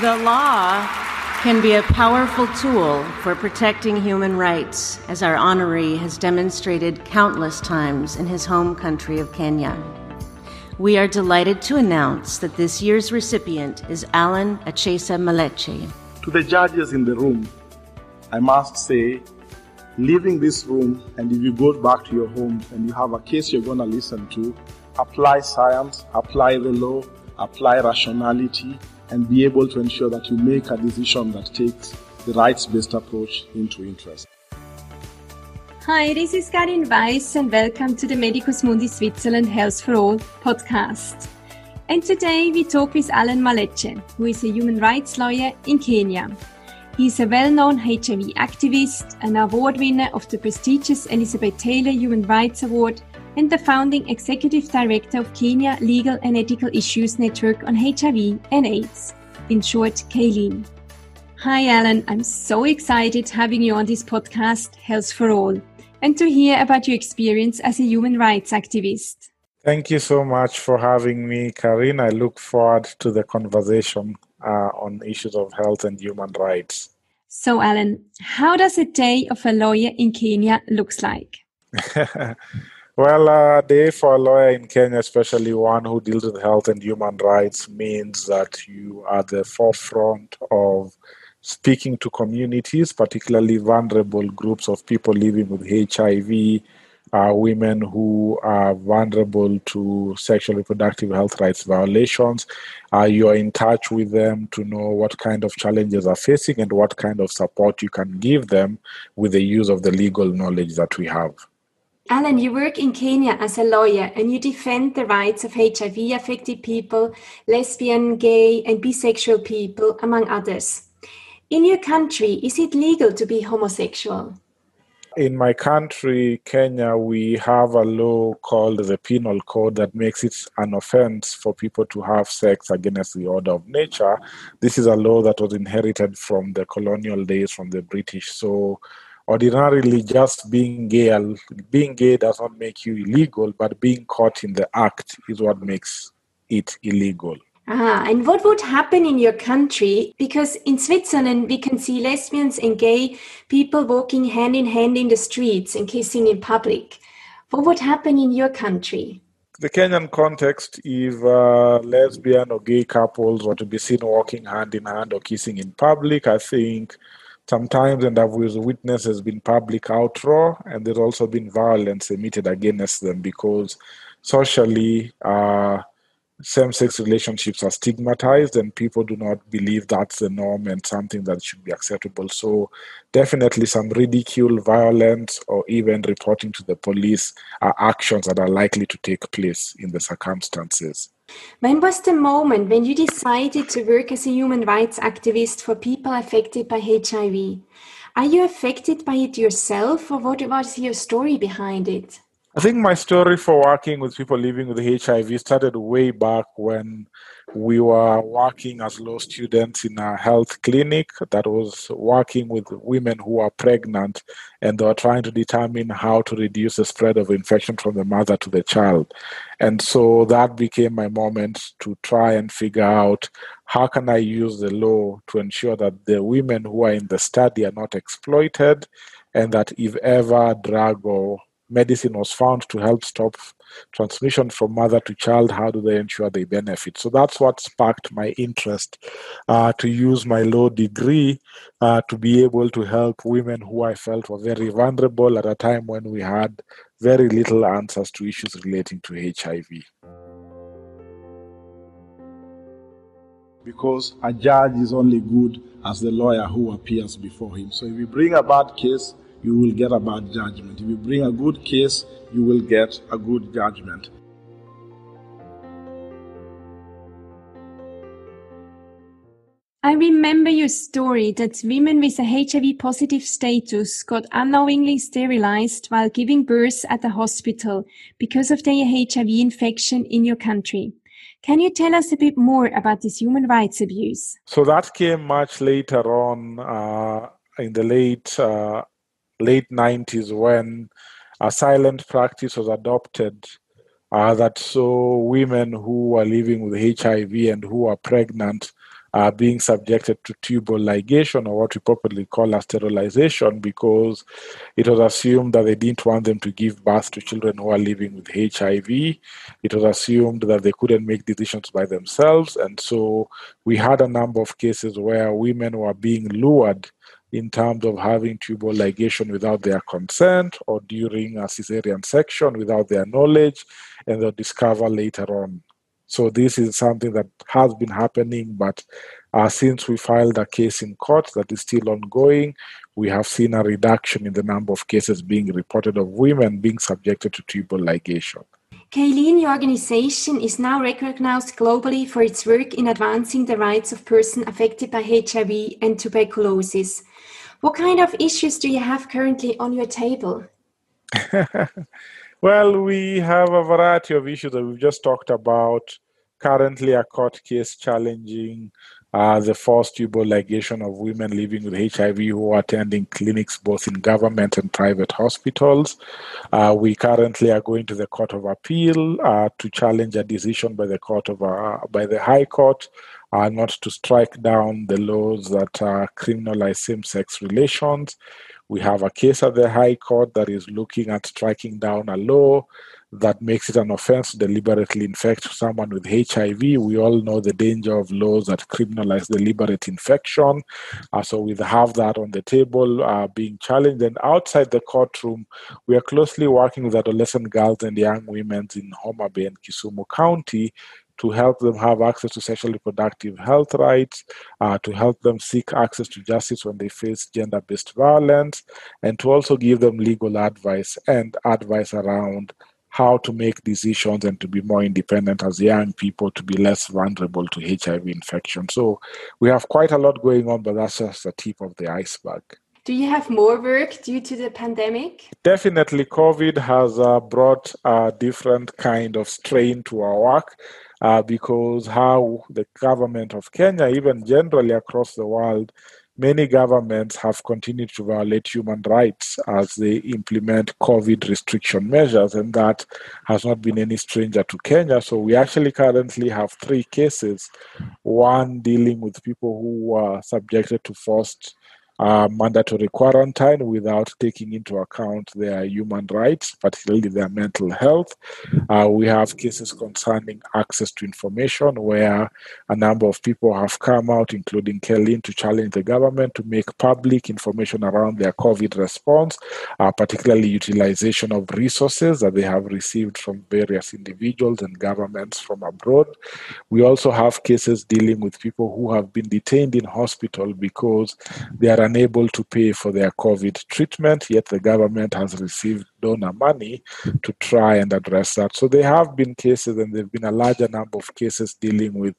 The law can be a powerful tool for protecting human rights, as our honoree has demonstrated countless times in his home country of Kenya. We are delighted to announce that this year's recipient is Alan Achesa Maleche. To the judges in the room, I must say, leaving this room, and if you go back to your homes and you have a case you're going to listen to, apply science, apply the law, apply rationality, and be able to ensure that you make a decision that takes the rights based approach into interest. Hi, this is Karin Weiss, and welcome to the Medicus Mundi Switzerland Health for All podcast. And today we talk with Alan Maleche, who is a human rights lawyer in Kenya. He is a well known HIV activist, an award winner of the prestigious Elizabeth Taylor Human Rights Award, and the founding executive director of Kenya Legal and Ethical Issues Network on HIV and AIDS, in short, KELIN. Hi, Alan. I'm so excited having you on this podcast, Health for All and to hear about your experience as a human rights activist. Thank you so much for having me, Karin. I look forward to the conversation uh, on issues of health and human rights. So, Alan, how does a day of a lawyer in Kenya looks like? well, a uh, day for a lawyer in Kenya, especially one who deals with health and human rights, means that you are the forefront of speaking to communities, particularly vulnerable groups of people living with HIV, uh, women who are vulnerable to sexual reproductive health rights violations. Uh, you are in touch with them to know what kind of challenges are facing and what kind of support you can give them with the use of the legal knowledge that we have. Alan, you work in Kenya as a lawyer and you defend the rights of HIV affected people, lesbian, gay, and bisexual people, among others. In your country, is it legal to be homosexual? In my country, Kenya, we have a law called the Penal Code that makes it an offense for people to have sex against the order of nature. This is a law that was inherited from the colonial days from the British. So, ordinarily, just being gay, being gay does not make you illegal, but being caught in the act is what makes it illegal. Ah, and what would happen in your country? Because in Switzerland, we can see lesbians and gay people walking hand in hand in the streets and kissing in public. What would happen in your country? The Kenyan context, if uh, lesbian or gay couples were to be seen walking hand in hand or kissing in public, I think sometimes and I've witnessed has been public outroar and there's also been violence emitted against them because socially uh, same-sex relationships are stigmatized and people do not believe that's the norm and something that should be acceptable. So definitely some ridicule violence or even reporting to the police are actions that are likely to take place in the circumstances. When was the moment when you decided to work as a human rights activist for people affected by hiv are you affected by it yourself or what was your story behind it I think my story for working with people living with HIV started way back when we were working as law students in a health clinic that was working with women who are pregnant and they were trying to determine how to reduce the spread of infection from the mother to the child. And so that became my moment to try and figure out how can I use the law to ensure that the women who are in the study are not exploited and that if ever drug or medicine was found to help stop transmission from mother to child, how do they ensure they benefit? So that's what sparked my interest uh, to use my law degree uh, to be able to help women who I felt were very vulnerable at a time when we had very little answers to issues relating to HIV. Because a judge is only good as the lawyer who appears before him. So if you bring a bad case, you will get a bad judgment. If you bring a good case, you will get a good judgment. I remember your story that women with a HIV positive status got unknowingly sterilized while giving birth at the hospital because of their HIV infection in your country. Can you tell us a bit more about this human rights abuse? So that came much later on uh, in the late uh, late 90s when a silent practice was adopted uh, that saw women who are living with HIV and who are pregnant uh, being subjected to tubal ligation or what we popularly call as sterilization because it was assumed that they didn't want them to give birth to children who are living with HIV. It was assumed that they couldn't make decisions by themselves. And so we had a number of cases where women were being lured in terms of having tubal ligation without their consent or during a cesarean section without their knowledge, and they'll discover later on. So this is something that has been happening, but uh, since we filed a case in court that is still ongoing, we have seen a reduction in the number of cases being reported of women being subjected to tubal ligation. KELIN, your organization is now recognized globally for its work in advancing the rights of persons affected by HIV and tuberculosis. What kind of issues do you have currently on your table? well, we have a variety of issues that we've just talked about. Currently, a court case challenging uh, the forced tubal ligation of women living with HIV who are attending clinics both in government and private hospitals. Uh, we currently are going to the Court of Appeal uh, to challenge a decision by the Court of uh, by the High Court uh, not to strike down the laws that criminalize same-sex relations. We have a case at the High Court that is looking at striking down a law that makes it an offense to deliberately infect someone with HIV. We all know the danger of laws that criminalize deliberate infection. Uh, so we have that on the table uh, being challenged. And outside the courtroom, we are closely working with adolescent girls and young women in Homa Bay and Kisumu County to help them have access to sexual reproductive health rights, uh, to help them seek access to justice when they face gender based violence, and to also give them legal advice and advice around how to make decisions and to be more independent as young people to be less vulnerable to HIV infection. So we have quite a lot going on, but that's just the tip of the iceberg. Do you have more work due to the pandemic? Definitely, COVID has uh, brought a different kind of strain to our work. Uh, because how the government of Kenya, even generally across the world, many governments have continued to violate human rights as they implement COVID restriction measures, and that has not been any stranger to Kenya. So we actually currently have three cases one dealing with people who were subjected to forced uh, mandatory quarantine without taking into account their human rights, particularly their mental health. Uh, we have cases concerning access to information where a number of people have come out, including KELIN, to challenge the government to make public information around their COVID response, uh, particularly utilization of resources that they have received from various individuals and governments from abroad. We also have cases dealing with people who have been detained in hospital because they are unable to pay for their COVID treatment, yet the government has received donor money to try and address that. So there have been cases, and there have been a larger number of cases dealing with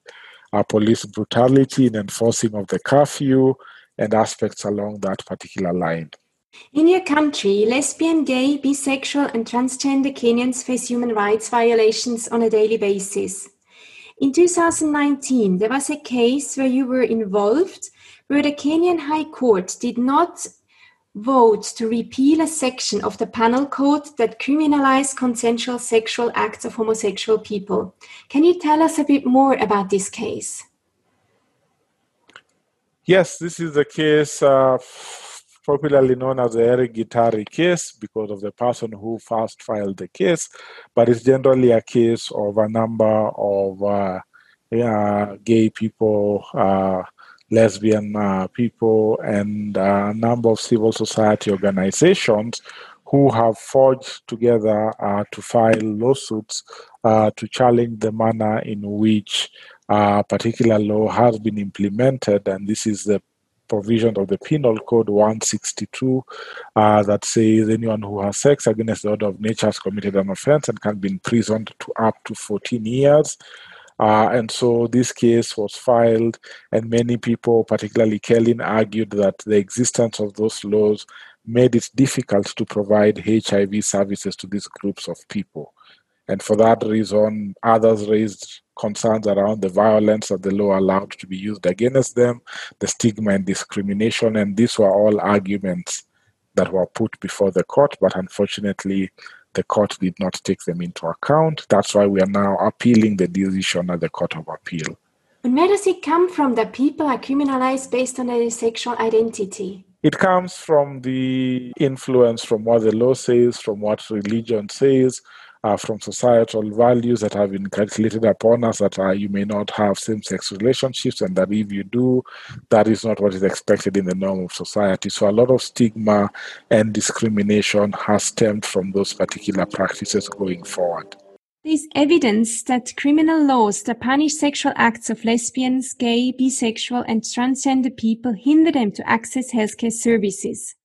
uh, police brutality in enforcing of the curfew and aspects along that particular line. In your country, lesbian, gay, bisexual, and transgender Kenyans face human rights violations on a daily basis. In 2019, there was a case where you were involved where the Kenyan High Court did not vote to repeal a section of the penal code that criminalized consensual sexual acts of homosexual people. Can you tell us a bit more about this case? Yes, this is a case uh, popularly known as the Eric Gitari case because of the person who first filed the case, but it's generally a case of a number of uh, uh, gay people uh, lesbian uh, people and a number of civil society organizations who have forged together uh, to file lawsuits uh, to challenge the manner in which a particular law has been implemented. And this is the provision of the Penal Code 162 uh, that says anyone who has sex against the order of nature has committed an offense and can be imprisoned to up to 14 years. Uh, and so this case was filed, and many people, particularly KELIN, argued that the existence of those laws made it difficult to provide HIV services to these groups of people. And for that reason, others raised concerns around the violence that the law allowed to be used against them, the stigma and discrimination, and these were all arguments that were put before the court, but unfortunately, the court did not take them into account. That's why we are now appealing the decision at the Court of Appeal. And where does it come from that people are criminalized based on their sexual identity? It comes from the influence from what the law says, from what religion says, uh, from societal values that have been calculated upon us that uh, you may not have same sex relationships, and that if you do, that is not what is expected in the norm of society. So, a lot of stigma and discrimination has stemmed from those particular practices going forward. There's evidence that criminal laws that punish sexual acts of lesbians, gay, bisexual, and transgender people hinder them to access healthcare services.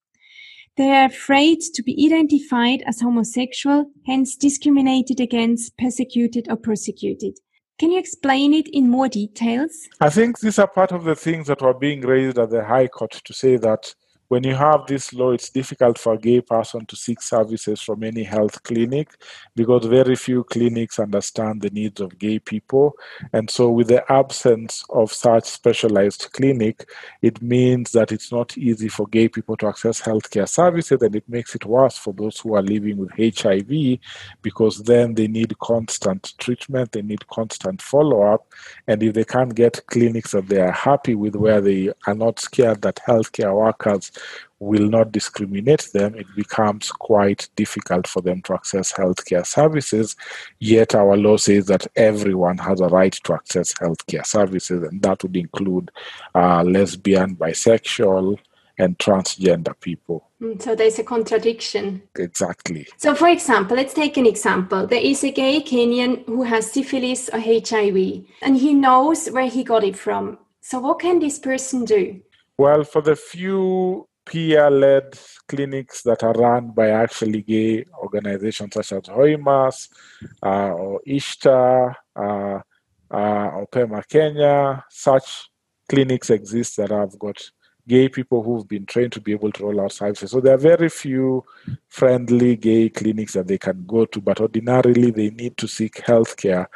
They are afraid to be identified as homosexual, hence discriminated against, persecuted, or prosecuted. Can you explain it in more details? I think these are part of the things that were being raised at the High Court to say that when you have this law, it's difficult for a gay person to seek services from any health clinic because very few clinics understand the needs of gay people. And so, with the absence of such specialized clinic, it means that it's not easy for gay people to access healthcare services, and it makes it worse for those who are living with HIV because then they need constant treatment, they need constant follow up. And if they can't get clinics that they are happy with, where they are not scared that healthcare workers will not discriminate them, it becomes quite difficult for them to access healthcare services. Yet our law says that everyone has a right to access healthcare services, and that would include uh, lesbian, bisexual, and transgender people. Mm, so there's a contradiction. Exactly. So, for example, let's take an example. There is a gay Kenyan who has syphilis or HIV, and he knows where he got it from. So, what can this person do? Well, for the few peer-led clinics that are run by actually gay organizations such as HOYMAS uh, or Ishtar uh, uh, or Pema Kenya, such clinics exist that have got gay people who've been trained to be able to roll out services. So there are very few friendly gay clinics that they can go to, but ordinarily they need to seek healthcare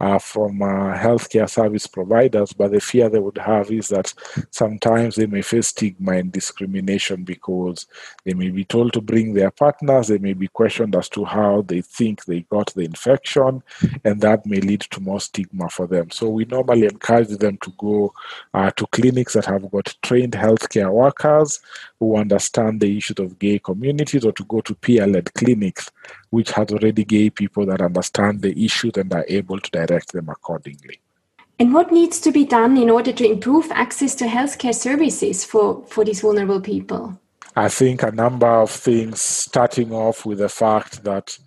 uh, from uh, healthcare service providers. But the fear they would have is that sometimes they may face stigma and discrimination because they may be told to bring their partners, they may be questioned as to how they think they got the infection, and that may lead to more stigma for them. So we normally encourage them to go uh, to clinics that have got trained health healthcare workers who understand the issues of gay communities or to go to peer-led clinics which has already gay people that understand the issues and are able to direct them accordingly. And what needs to be done in order to improve access to healthcare services for, for these vulnerable people? I think a number of things, starting off with the fact that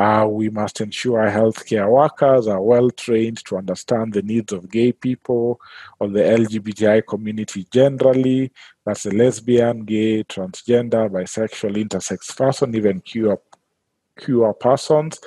uh, we must ensure healthcare workers are well trained to understand the needs of gay people or the LGBTI community generally. That's the lesbian, gay, transgender, bisexual, intersex person, even queer, queer persons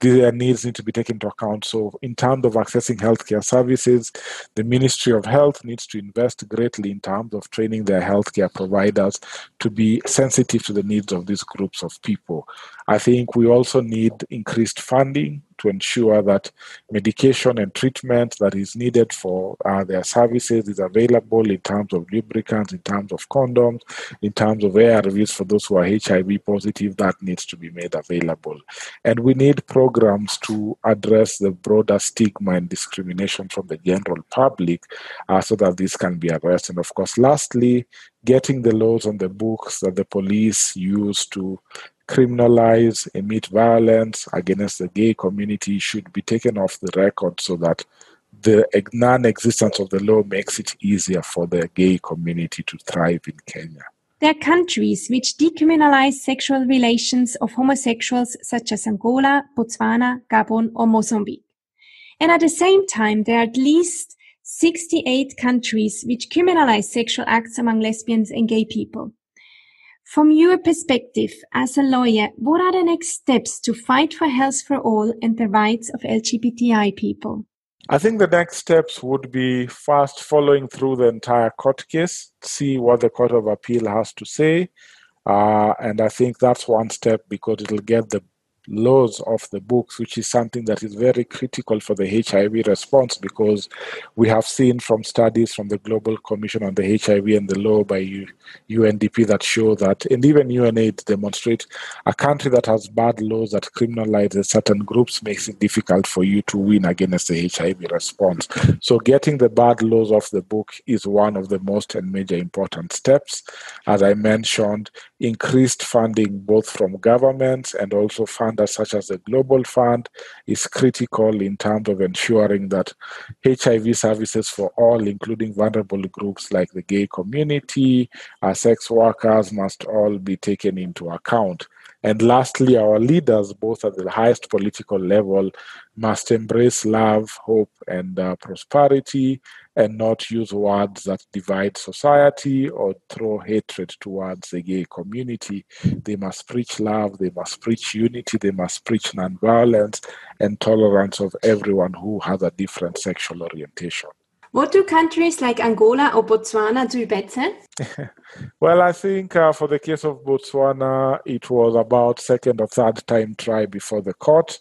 their needs need to be taken into account. So, in terms of accessing healthcare services, the Ministry of Health needs to invest greatly in terms of training their healthcare providers to be sensitive to the needs of these groups of people. I think we also need increased funding to ensure that medication and treatment that is needed for uh, their services is available in terms of lubricants, in terms of condoms, in terms of ARVs for those who are HIV positive, that needs to be made available. And we need programs to address the broader stigma and discrimination from the general public uh, so that this can be addressed. And of course, lastly, getting the laws on the books that the police use to criminalize, emit violence against the gay community should be taken off the record so that the non existence of the law makes it easier for the gay community to thrive in Kenya. There are countries which decriminalize sexual relations of homosexuals, such as Angola, Botswana, Gabon, or Mozambique. And at the same time, there are at least 68 countries which criminalize sexual acts among lesbians and gay people. From your perspective as a lawyer, what are the next steps to fight for health for all and the rights of LGBTI people? I think the next steps would be first following through the entire court case, see what the Court of Appeal has to say. Uh, and I think that's one step because it'll get the laws of the books, which is something that is very critical for the HIV response because we have seen from studies from the Global Commission on the HIV and the law by UNDP that show that, and even UNAIDS demonstrate, a country that has bad laws that criminalize certain groups makes it difficult for you to win against the HIV response. So getting the bad laws off the book is one of the most and major important steps. As I mentioned, increased funding both from governments and also funders such as the Global Fund is critical in terms of ensuring that HIV services for all, including vulnerable groups like the gay community, our sex workers, must all be taken into account. And lastly, our leaders, both at the highest political level, must embrace love, hope, and uh, prosperity and not use words that divide society or throw hatred towards the gay community. They must preach love, they must preach unity, they must preach nonviolence and tolerance of everyone who has a different sexual orientation. What do countries like Angola or Botswana do better? well, I think uh, for the case of Botswana, it was about second or third time try before the court.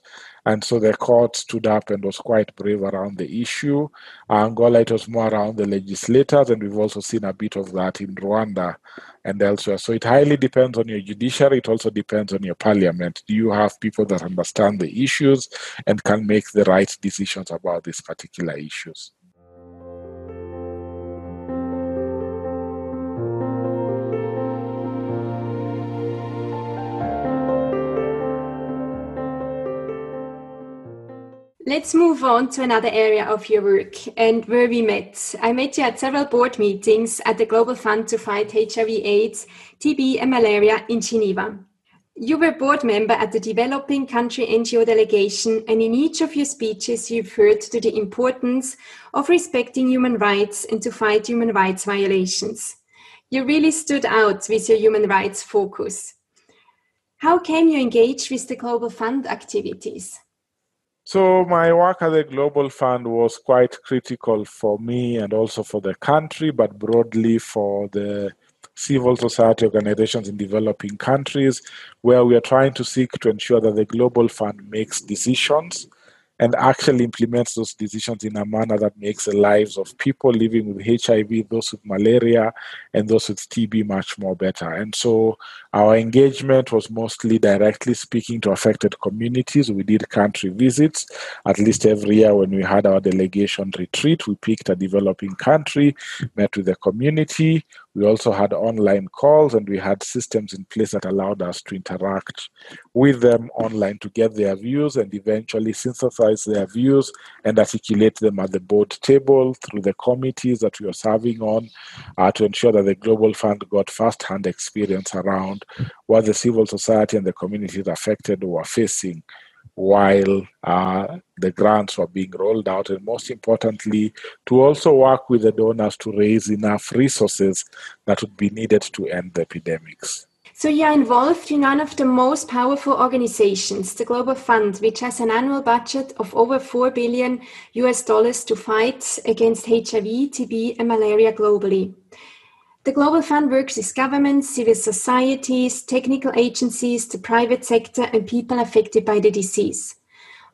And so the court stood up and was quite brave around the issue. Angola, it was more around the legislators, and we've also seen a bit of that in Rwanda and elsewhere. So it highly depends on your judiciary. It also depends on your parliament. Do you have people that understand the issues and can make the right decisions about these particular issues? Let's move on to another area of your work and where we met. I met you at several board meetings at the Global Fund to Fight HIV, AIDS, TB, and Malaria in Geneva. You were a board member at the Developing Country NGO delegation, and in each of your speeches, you referred to the importance of respecting human rights and to fight human rights violations. You really stood out with your human rights focus. How came you engage with the Global Fund activities? So my work at the Global Fund was quite critical for me and also for the country, but broadly for the civil society organizations in developing countries, where we are trying to seek to ensure that the Global Fund makes decisions and actually implements those decisions in a manner that makes the lives of people living with HIV, those with malaria, and those with TB much more better. And so our engagement was mostly directly speaking to affected communities. We did country visits at least every year when we had our delegation retreat. We picked a developing country, met with the community. We also had online calls and we had systems in place that allowed us to interact with them online to get their views and eventually synthesize their views and articulate them at the board table through the committees that we were serving on uh, to ensure that the Global Fund got first hand experience around what the civil society and the communities affected were facing while uh, the grants were being rolled out, and most importantly, to also work with the donors to raise enough resources that would be needed to end the epidemics. So you are involved in one of the most powerful organizations, the Global Fund, which has an annual budget of over 4 billion US dollars to fight against HIV, TB, and malaria globally. The Global Fund works with governments, civil societies, technical agencies, the private sector, and people affected by the disease.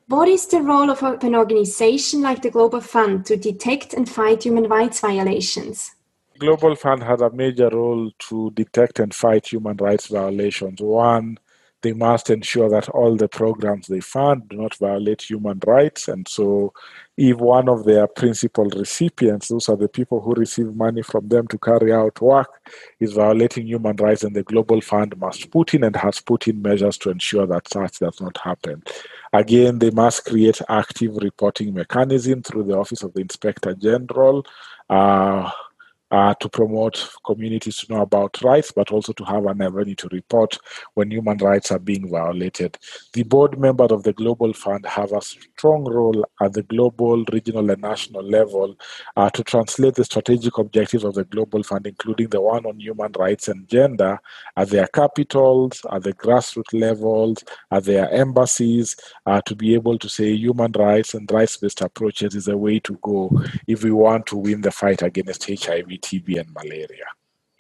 What is the role of an organization like the Global Fund to detect and fight human rights violations? The Global Fund has a major role to detect and fight human rights violations. One, they must ensure that all the programs they fund do not violate human rights. And so, if one of their principal recipients, those are the people who receive money from them to carry out work, is violating human rights, then the Global Fund must put in and has put in measures to ensure that such does not happen. Again, they must create active reporting mechanism through the Office of the Inspector General. Uh, uh, to promote communities to know about rights, but also to have an avenue to report when human rights are being violated. The board members of the Global Fund have a strong role at the global, regional, and national level uh, to translate the strategic objectives of the Global Fund, including the one on human rights and gender, at their capitals, at the grassroots levels, at their embassies, uh, to be able to say human rights and rights based approaches is a way to go if we want to win the fight against HIV TB and malaria.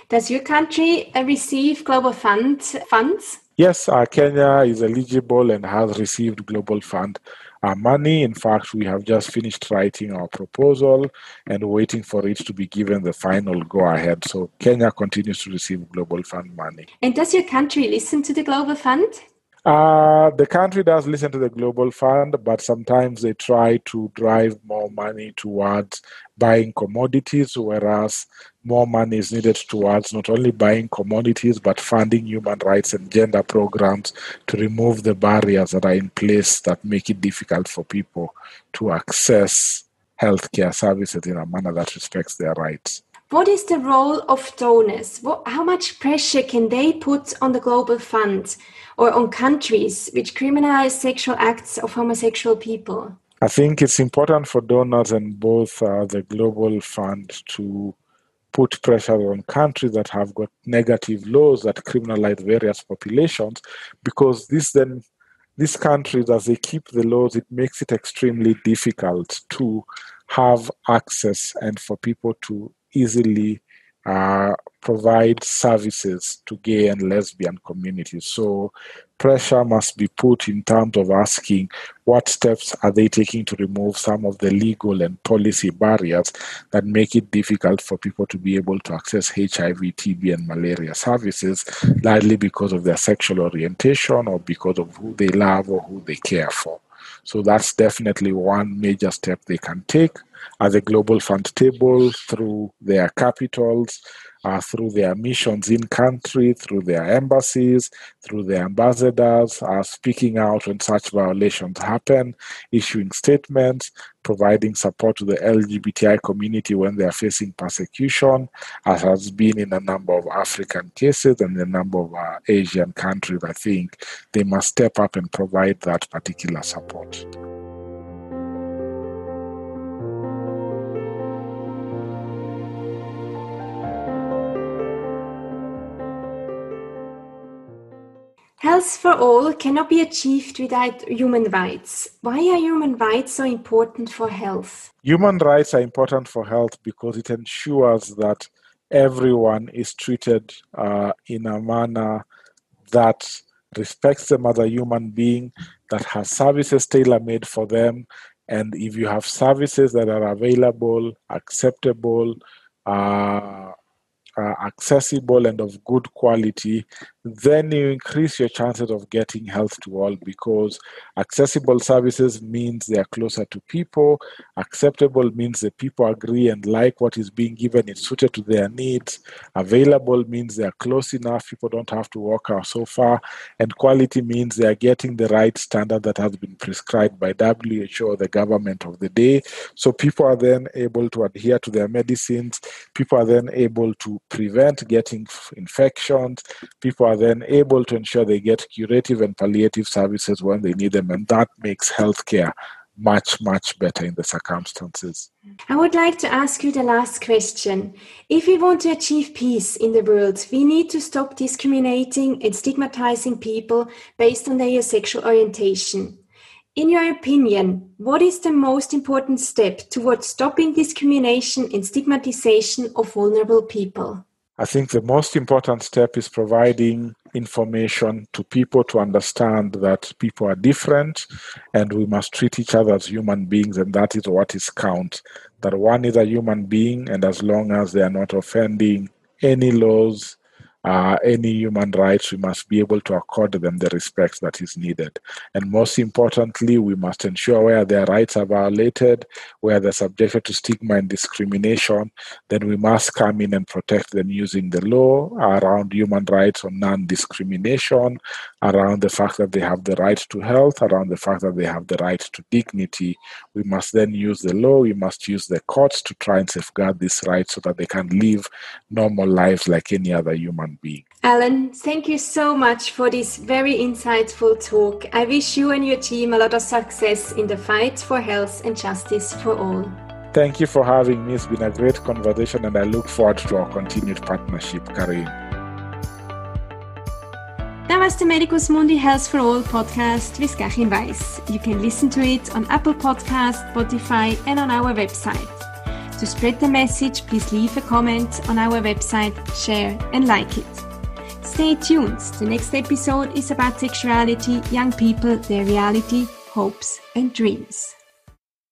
Does your country uh, receive global fund funds? Yes, uh, Kenya is eligible and has received Global Fund uh, money. In fact, we have just finished writing our proposal and waiting for it to be given the final go ahead. So Kenya continues to receive Global Fund money. And does your country listen to the Global Fund? Uh, the country does listen to the Global Fund, but sometimes they try to drive more money towards buying commodities, whereas more money is needed towards not only buying commodities but funding human rights and gender programs to remove the barriers that are in place that make it difficult for people to access healthcare services in a manner that respects their rights. What is the role of donors? What, how much pressure can they put on the Global Fund or on countries which criminalize sexual acts of homosexual people? I think it's important for donors and both uh, the Global Fund to put pressure on countries that have got negative laws that criminalize various populations because this then these countries as they keep the laws it makes it extremely difficult to have access and for people to easily uh, provide services to gay and lesbian communities. So pressure must be put in terms of asking what steps are they taking to remove some of the legal and policy barriers that make it difficult for people to be able to access HIV, TB, and malaria services, largely because of their sexual orientation or because of who they love or who they care for. So that's definitely one major step they can take. As a global fund table through their capitals, uh, through their missions in country, through their embassies, through their ambassadors, uh, speaking out when such violations happen, issuing statements, providing support to the LGBTI community when they are facing persecution, as has been in a number of African cases and a number of uh, Asian countries. I think they must step up and provide that particular support. Health for all cannot be achieved without human rights. Why are human rights so important for health? Human rights are important for health because it ensures that everyone is treated uh, in a manner that respects them as a human being, that has services tailor made for them. And if you have services that are available, acceptable, uh, uh, accessible and of good quality, then you increase your chances of getting health to all because accessible services means they are closer to people. Acceptable means the people agree and like what is being given, it's suited to their needs. Available means they are close enough, people don't have to walk out so far. And quality means they are getting the right standard that has been prescribed by WHO or the government of the day. So people are then able to adhere to their medicines, people are then able to prevent getting infections, people are then able to ensure they get curative and palliative services when they need them, and that makes healthcare much, much better in the circumstances. I would like to ask you the last question. If we want to achieve peace in the world, we need to stop discriminating and stigmatizing people based on their sexual orientation. In your opinion, what is the most important step towards stopping discrimination and stigmatization of vulnerable people? I think the most important step is providing information to people to understand that people are different and we must treat each other as human beings, and that is what is count. That one is a human being, and as long as they are not offending any laws, uh, any human rights, we must be able to accord them the respect that is needed. And most importantly, we must ensure where their rights are violated, where they're subjected to stigma and discrimination, then we must come in and protect them using the law around human rights on non discrimination, around the fact that they have the right to health, around the fact that they have the right to dignity. We must then use the law, we must use the courts to try and safeguard these rights so that they can live normal lives like any other human human being. Alan, thank you so much for this very insightful talk. I wish you and your team a lot of success in the fight for health and justice for all. Thank you for having me. It's been a great conversation, and I look forward to our continued partnership, Karin. That was the Medicus Mundi Health for All podcast with Karin Weiss. You can listen to it on Apple Podcast, Spotify, and on our website. To spread the message, please leave a comment on our website, share, and like it. Stay tuned. The next episode is about sexuality, young people, their reality, hopes, and dreams.